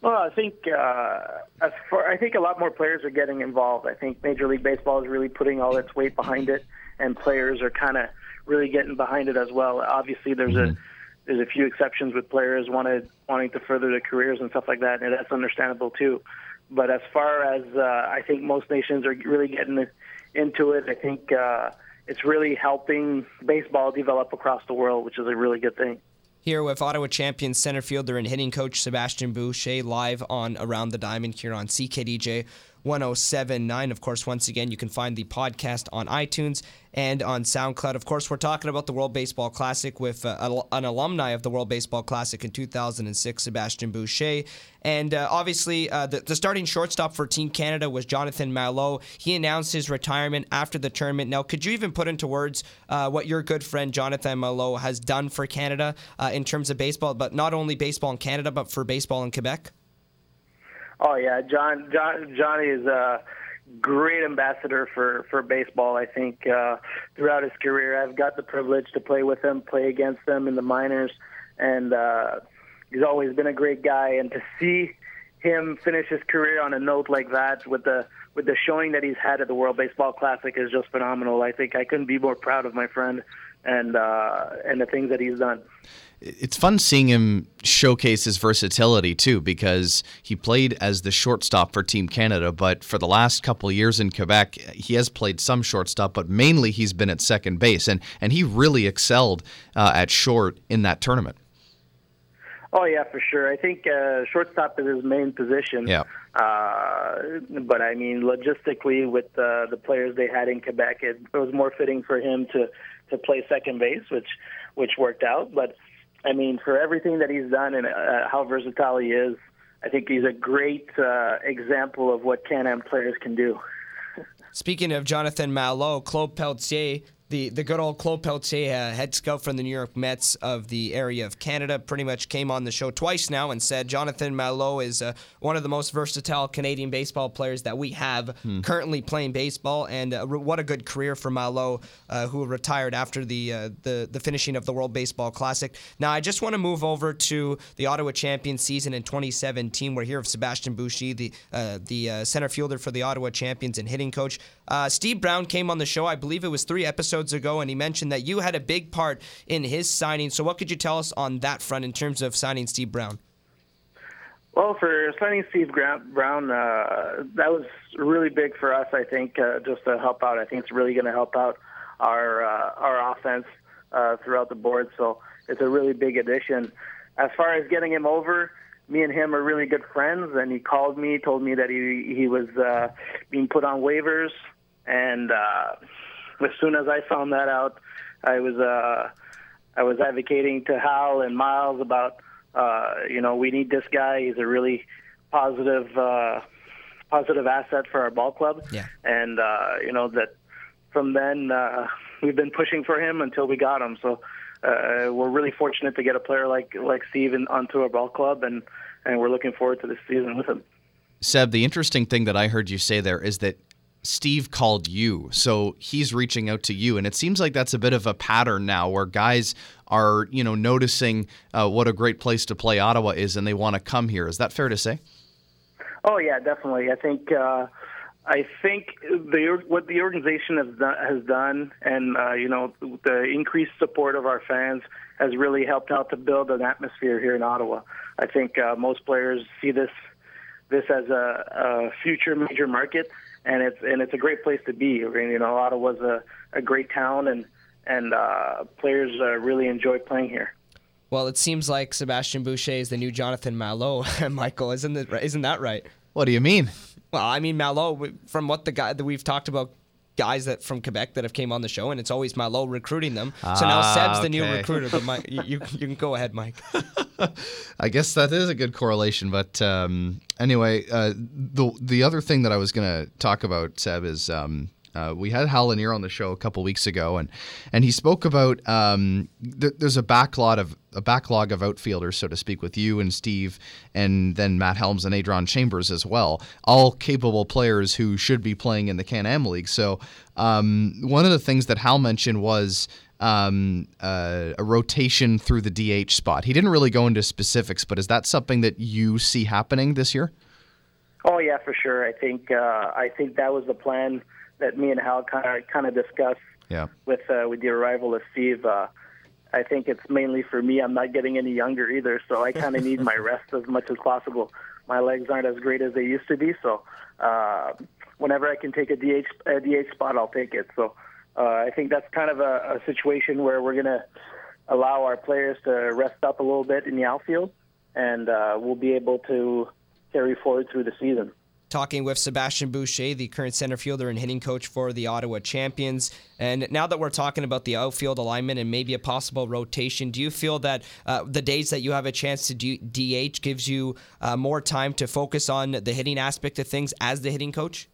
Well, I think uh, as far, I think a lot more players are getting involved. I think Major League Baseball is really putting all its weight behind it, and players are kind of really getting behind it as well. Obviously, there's mm-hmm. a there's a few exceptions with players wanted wanting to further their careers and stuff like that, and that's understandable too. But as far as uh, I think most nations are really getting into it, I think uh, it's really helping baseball develop across the world, which is a really good thing. Here with Ottawa champions center fielder and hitting coach Sebastian Boucher live on Around the Diamond here on CKDJ 1079. Of course, once again, you can find the podcast on iTunes and on SoundCloud. Of course, we're talking about the World Baseball Classic with uh, an alumni of the World Baseball Classic in 2006, Sebastian Boucher. And uh, obviously, uh, the, the, starting shortstop for Team Canada was Jonathan Malo. He announced his retirement after the tournament. Now, could you even put into words uh, what your good friend Jonathan Malo has done for Canada uh, in terms of baseball, but not only baseball in Canada, but for baseball in Quebec? Oh yeah, John, John Johnny is a great ambassador for for baseball. I think uh, throughout his career, I've got the privilege to play with him, play against him in the minors, and uh, he's always been a great guy. And to see him finish his career on a note like that with the with the showing that he's had at the World Baseball Classic is just phenomenal. I think I couldn't be more proud of my friend and uh, and the things that he's done. It's fun seeing him showcase his versatility too because he played as the shortstop for team canada but for the last couple years in quebec he has played some shortstop but mainly he's been at second base and and he really excelled uh, at short in that tournament. Oh yeah for sure. I think uh, shortstop is his main position. Yeah. Uh, but I mean, logistically, with uh, the players they had in Quebec, it, it was more fitting for him to to play second base, which which worked out. But I mean, for everything that he's done and uh, how versatile he is, I think he's a great uh, example of what Can-Am players can do. Speaking of Jonathan Malo, Claude Pelletier the, the good old Claude Pelletier, uh, head scout from the New York Mets of the area of Canada, pretty much came on the show twice now and said Jonathan Malo is uh, one of the most versatile Canadian baseball players that we have hmm. currently playing baseball, and uh, what a good career for Malo, uh, who retired after the, uh, the the finishing of the World Baseball Classic. Now, I just want to move over to the Ottawa Champions season in 2017. We're here with Sebastian Boucher, the uh, the center fielder for the Ottawa Champions and hitting coach. Steve Brown came on the show, I believe it was three episodes episodes ago, and he mentioned that you had a big part in his signing. So, what could you tell us on that front in terms of signing Steve Brown? Well, for signing Steve Brown, uh, that was really big for us. I think uh, just to help out. I think it's really going to help out our uh, our offense uh, throughout the board. So it's a really big addition. As far as getting him over, me and him are really good friends, and he called me, told me that he he was uh, being put on waivers, and uh, as soon as I found that out, I was uh, I was advocating to Hal and Miles about uh, you know we need this guy. He's a really positive uh, positive asset for our ball club. Yeah. And uh, you know that from then uh, we've been pushing for him until we got him. So uh, we're really fortunate to get a player like like Steven onto our ball club, and and we're looking forward to this season with him. Seb, the interesting thing that I heard you say there is that Steve called you. So he's reaching out to you. And it seems like that's a bit of a pattern now where guys are, you know, noticing uh, what a great place to play Ottawa is and they want to come here. Is that fair to say? Oh, yeah, definitely. I think. Uh, I think the what the organization has done, has done, and uh, you know the increased support of our fans has really helped out to build an atmosphere here in Ottawa. I think uh, most players see this this as a, a future major market, and it's and it's a great place to be. I mean, you know, Ottawa's a, a great town, and and uh, players uh, really enjoy playing here. Well, it seems like Sebastian Boucher is the new Jonathan Malo. Michael, isn't it? Isn't that right? What do you mean? Well, I mean Malo. From what the guy that we've talked about guys that from Quebec that have came on the show, and it's always Malo recruiting them. So now Ah, Seb's the new recruiter. But Mike, you, you, you can go ahead, Mike. I guess that is a good correlation. But um, anyway, uh, the the other thing that I was going to talk about, Seb, is um, uh, we had Hal Lanier on the show a couple weeks ago, and and he spoke about um, th- there's a backlog of a backlog of outfielders, so to speak, with you and Steve, and then Matt Helms and Adron Chambers as well, all capable players who should be playing in the Can Am League. So um, one of the things that Hal mentioned was um, uh, a rotation through the DH spot. He didn't really go into specifics, but is that something that you see happening this year? Oh yeah, for sure. I think uh, I think that was the plan that me and Hal kind of kind of discussed Yeah. with uh, with the arrival of Steve. Uh, I think it's mainly for me. I'm not getting any younger either, so I kind of need my rest as much as possible. My legs aren't as great as they used to be, so uh, whenever I can take a DH a DH spot, I'll take it. So uh, I think that's kind of a, a situation where we're gonna allow our players to rest up a little bit in the outfield, and uh, we'll be able to carry forward through the season. Talking with Sebastian Boucher, the current center fielder and hitting coach for the Ottawa Champions. And now that we're talking about the outfield alignment and maybe a possible rotation, do you feel that uh, the days that you have a chance to do DH gives you uh, more time to focus on the hitting aspect of things as the hitting coach?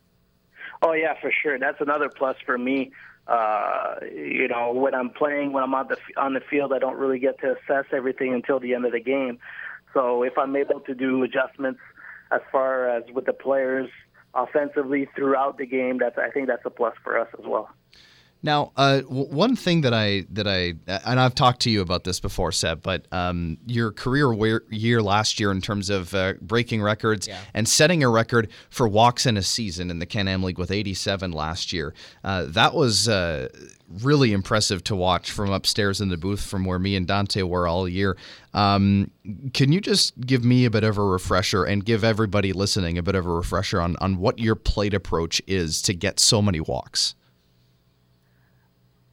Oh yeah, for sure. That's another plus for me. Uh, you know, when I'm playing, when I'm on the on the field, I don't really get to assess everything until the end of the game. So if I'm able to do adjustments as far as with the players offensively throughout the game, that's I think that's a plus for us as well. Now, uh, w- one thing that I that I and I've talked to you about this before, Seb, but um, your career wear, year last year in terms of uh, breaking records and setting a record for walks in a season in the Can Am League with 87 last year, uh, that was uh, really impressive to watch from upstairs in the booth, from where me and Dante were all year. Um, can you just give me a bit of a refresher and give everybody listening a bit of a refresher on on what your plate approach is to get so many walks?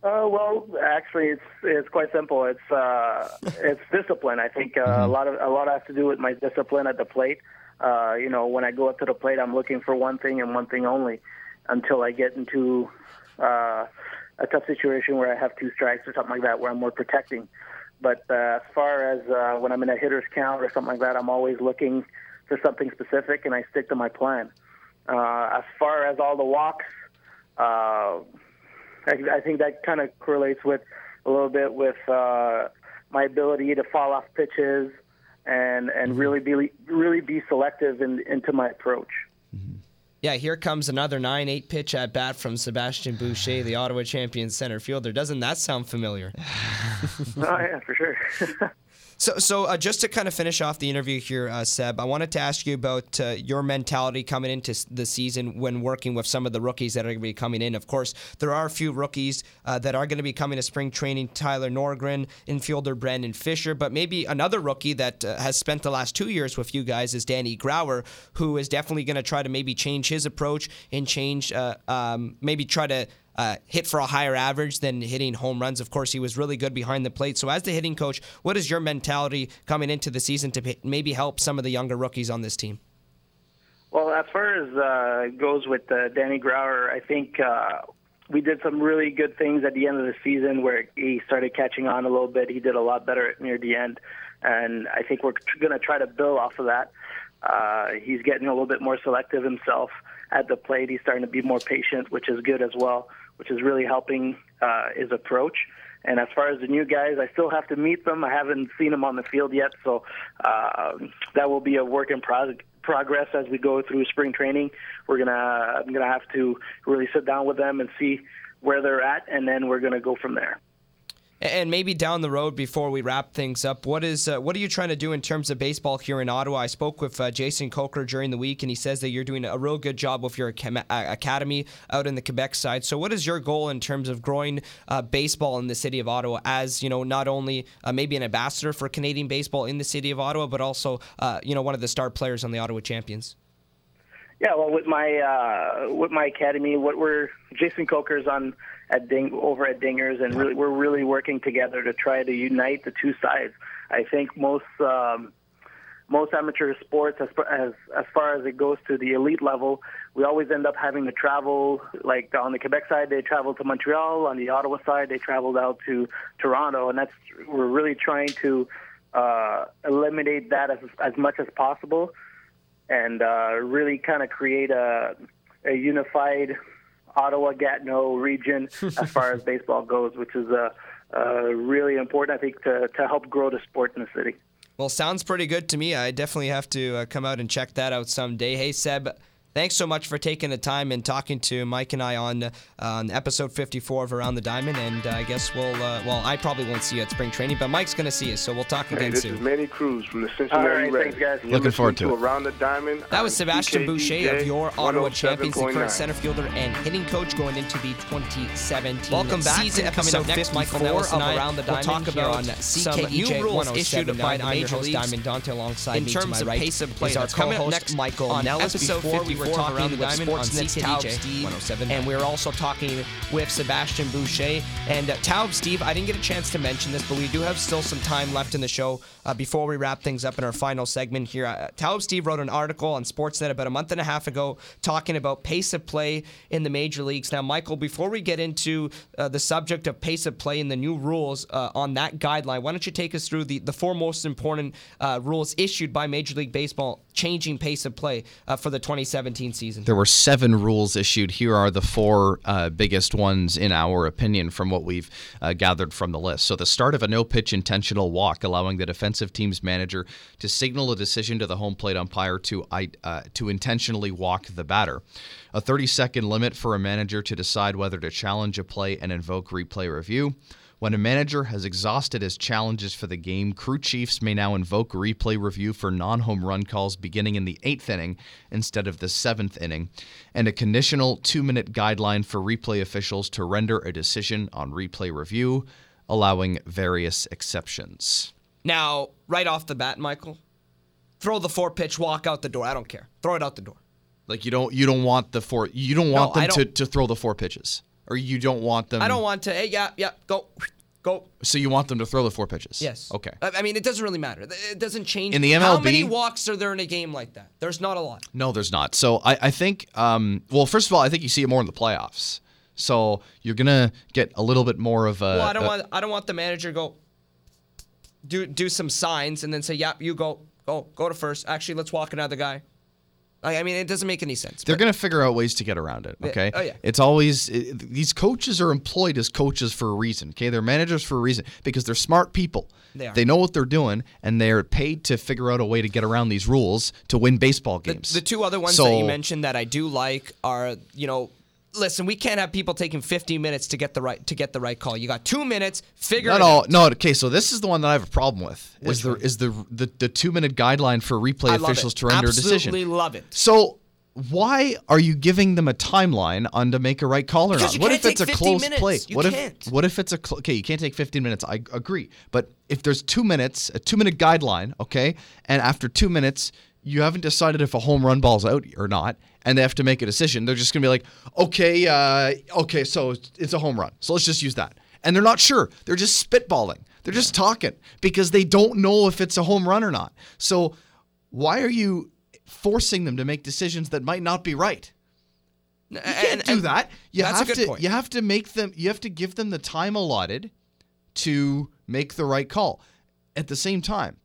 Uh, well, actually, it's it's quite simple. It's uh, it's discipline. I think uh, a lot of a lot has to do with my discipline at the plate. Uh, you know, when I go up to the plate, I'm looking for one thing and one thing only, until I get into uh, a tough situation where I have two strikes or something like that, where I'm more protecting. But uh, as far as uh, when I'm in a hitter's count or something like that, I'm always looking for something specific, and I stick to my plan. Uh, as far as all the walks. Uh, I, I think that kind of correlates with a little bit with uh, my ability to fall off pitches and and really be really be selective in, into my approach. Yeah, here comes another 9 8 pitch at bat from Sebastian Boucher, the Ottawa champion center fielder. Doesn't that sound familiar? oh yeah, for sure. So, so uh, just to kind of finish off the interview here, uh, Seb, I wanted to ask you about uh, your mentality coming into the season when working with some of the rookies that are going to be coming in. Of course, there are a few rookies uh, that are going to be coming to spring training Tyler Norgren, infielder Brandon Fisher, but maybe another rookie that uh, has spent the last two years with you guys is Danny Grauer, who is definitely going to try to maybe change his approach and change, uh, um, maybe try to uh, hit for a higher average than hitting home runs. Of course, he was really good behind the plate. So, as the hitting coach, what is your mentality coming into the season to maybe help some of the younger rookies on this team? Well, as far as uh, goes with uh, Danny Grauer, I think uh, we did some really good things at the end of the season where he started catching on a little bit. He did a lot better near the end, and I think we're going to try to build off of that. Uh, he's getting a little bit more selective himself at the plate. He's starting to be more patient, which is good as well, which is really helping uh, his approach. And as far as the new guys, I still have to meet them. I haven't seen them on the field yet, so uh, that will be a work in pro- progress as we go through spring training. We're gonna I'm gonna have to really sit down with them and see where they're at, and then we're gonna go from there. And maybe down the road, before we wrap things up, what is uh, what are you trying to do in terms of baseball here in Ottawa? I spoke with uh, Jason Coker during the week, and he says that you're doing a real good job with your uh, academy out in the Quebec side. So, what is your goal in terms of growing uh, baseball in the city of Ottawa? As you know, not only uh, maybe an ambassador for Canadian baseball in the city of Ottawa, but also uh, you know one of the star players on the Ottawa Champions. Yeah, well, with my uh, with my academy, what we're Jason Coker's on at Ding over at Dingers, and really we're really working together to try to unite the two sides. I think most um, most amateur sports, as as as far as it goes to the elite level, we always end up having to travel. Like on the Quebec side, they travel to Montreal. On the Ottawa side, they traveled out to Toronto, and that's we're really trying to uh, eliminate that as as much as possible, and uh, really kind of create a a unified Ottawa Gatineau region as far as baseball goes, which is uh, uh, really important, I think, to, to help grow the sport in the city. Well, sounds pretty good to me. I definitely have to uh, come out and check that out someday. Hey, Seb, thanks so much for taking the time and talking to Mike and I on uh, on episode 54 of Around the Diamond. And uh, I guess we'll, uh, well, I probably won't see you at spring training, but Mike's going to see you, so we'll talk Hey, again this soon. is Manny Cruz from the Cincinnati All right, Reds. thanks, guys. Looking forward listening to it. Around the Diamond. That was on Sebastian Boucher of CKDJ your Ottawa Champions, the current center fielder and hitting coach going into the 2017 Welcome back season. to Coming up episode next, Michael 54 Nellis and of I Around the Diamond we'll talk Diamond about on some new rules issued by the Major Major Leagues. Leagues. Diamond Dante alongside In me terms to my of right pace of play, is our that's coming up co-host next, Michael on Nellis. episode Before we 54 were talking with Sportsnet's Tao Stieb, 107.9. and we're also talking with Sebastian Boucher and uh, Tao Stieb. I didn't get a chance to mention this, but we do have still some time left in the show uh, before we wrap things up in our final segment here. Uh, Tao Stieb wrote an article on Sportsnet about a month and a half ago talking about pace of play in the major leagues. Now, Michael, before we get into uh, the subject of pace of play and the new rules uh, on that guideline, why don't you take us through the, the four most important uh, rules issued by Major League Baseball changing pace of play uh, for the 2017 season? There were seven rules issued. Here are the four uh, biggest ones, in our opinion, from what we've uh, gathered from the list. So, the start of a no pitch intentional walk, allowing the defensive team's manager to signal a decision to the home plate umpire to, uh, to intentionally walk the batter. A 30 second limit for a manager to decide whether to challenge a play and invoke replay review. When a manager has exhausted his challenges for the game, crew chiefs may now invoke replay review for non home run calls beginning in the eighth inning instead of the seventh inning, and a conditional two minute guideline for replay officials to render a decision on replay review, allowing various exceptions. Now, right off the bat, Michael, throw the four pitch walk out the door. I don't care. Throw it out the door. Like you don't you don't want the four you don't want I them to, to throw the four pitches. Or you don't want them I don't want to. Hey, yeah, yeah, go, go. so you want them to throw the four pitches. Yes. Okay. I I mean, it doesn't really matter. It doesn't change. In the MLB, how many walks are there in a game like that? There's not a lot. No, there's not. So I, I think, um, well, first of all, I think you see it more in the playoffs. So you're gonna get a little bit more of a. well, I don't a- want. I don't want the manager to go. Do do some signs and then say, "Yep, you go, go, go to first. Actually, let's walk another guy." I I mean, it doesn't make any sense. They're gonna figure out ways to get around it. Okay. Oh, yeah. It's always it, these coaches are employed as coaches for a reason. Okay, they're managers for a reason because they're smart people. They are. They know what they're doing, and they're paid to figure out a way to get around these rules to win baseball The, games. the two other ones So- that you mentioned that I do like are, you know, listen, we can't have people taking 15 minutes to get the right to get the right call. You got two minutes, figure Not it all. out. No. No, okay. So this is the one that I have a problem with. Which is the one? is the the, the two minute guideline for replay officials it. to render Absolutely a decision. Absolutely love it. So why are you giving them a timeline on to make a right call or Because not? what if it's a take 15 close minutes. play? You what can't. if what if it's a cl- okay? You can't take 15 minutes. I agree, but if there's two minutes, a two minute guideline, okay, and after two minutes you haven't decided if a home run ball's out or not, and they have to make a decision, they're just gonna be like, okay, uh, okay, so it's- a home run, so let's just use that, and they're not sure. They're just spitballing. They're just talking because they don't know if it's a home run or not. So why are you forcing them to make decisions that might not be right? You can't do that. You that's a have good to point. you have to make them you have to give them the time allotted to make the right call. At the same time,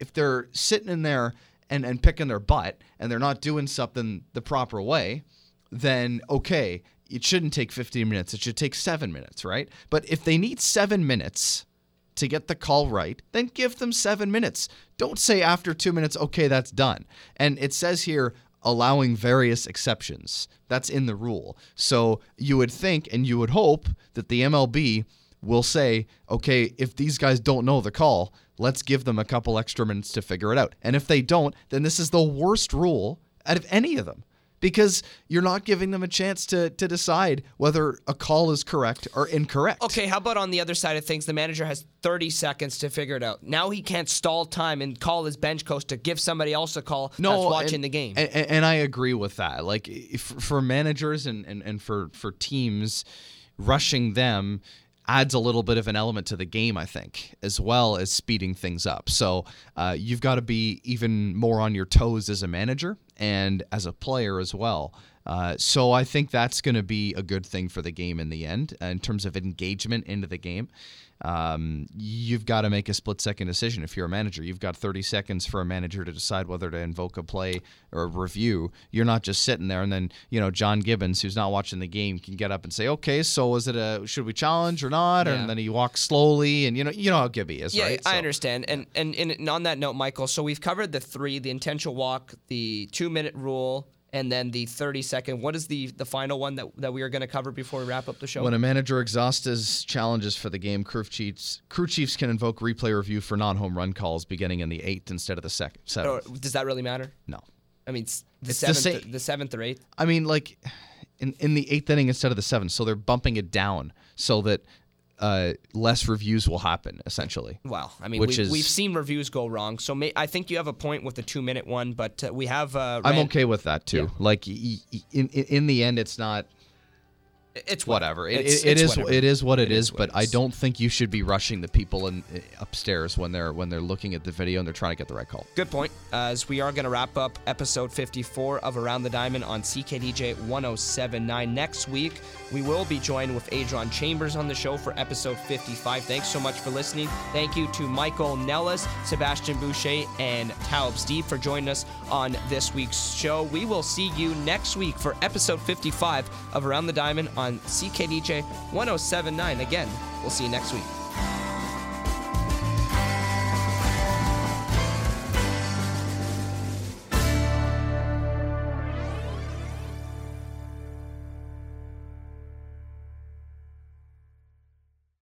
if they're sitting in there and, and picking their butt and they're not doing something the proper way, then okay, it shouldn't take 15 minutes. It should take seven minutes, right? But if they need seven minutes to get the call right, then give them seven minutes. Don't say after two minutes, okay, that's done. And it says here, allowing various exceptions. That's in the rule. So you would think and you would hope that the MLB will say, okay, if these guys don't know the call, let's give them a couple extra minutes to figure it out. And if they don't, then this is the worst rule out of any of them because you're not giving them a chance to, to decide whether a call is correct or incorrect. Okay, how about on the other side of things? The manager has 30 seconds to figure it out. Now he can't stall time and call his bench coach to give somebody else a call that's watching and, the game. And, and- I agree with that. Like if, for managers and, and, and for, for teams, rushing them adds a little bit of an element to the game, I think, as well as speeding things up. So uh, you've got to be even more on your toes as a manager and as a player as well. Uh, so I think that's going to be a good thing for the game in the end uh, in terms of engagement into the game. Um, you've got to make a split second decision if you're a manager. You've got 30 seconds for a manager to decide whether to invoke a play or a review. You're not just sitting there and then, you know, John Gibbons, who's not watching the game, can get up and say, okay, so is it a, should we challenge or not? Yeah. And then he walks slowly and, you know, you know how Gibby is, Yeah, right? I So- understand. And, and and on that note, Michael, so we've covered the three: the intentional walk, the two-minute rule, and then the 30-second. What is the the final one that, that we are going to cover before we wrap up the show? When a manager exhausts his challenges for the game, crew chiefs crew chiefs can invoke replay review for non-home run calls beginning in the eighth instead of the second. Seventh. Oh, does that really matter? No. I mean, the It's the seventh, same- the seventh or eighth. I mean, like in in the eighth inning instead of the seventh, so they're bumping it down so that uh, less reviews will happen. Essentially. Well, I mean, which we, is we've seen reviews go wrong. So may, I think you have a point with the two-minute one, but uh, we have. Uh, I'm okay with that too. Like y- y- in in in the end, it's not. It's whatever. It, It's- it, it it's is whatever. it is what it It is, is what but I don't think you should be rushing the people in uh, upstairs when they're when they're looking at the video and they're trying to get the right call. Good point. As we are going to wrap up episode 54 of Around the Diamond on CKDJ 1079. Next week, we will be joined with Adron Chambers on the show for episode 55. Thanks so much for listening. Thank you to Michael Nellis, Sebastian Boucher, and Tao Stieb for joining us on this week's show. We will see you next week for episode 55 of Around the Diamond on CKDJ 1079. Again, we'll see you next week.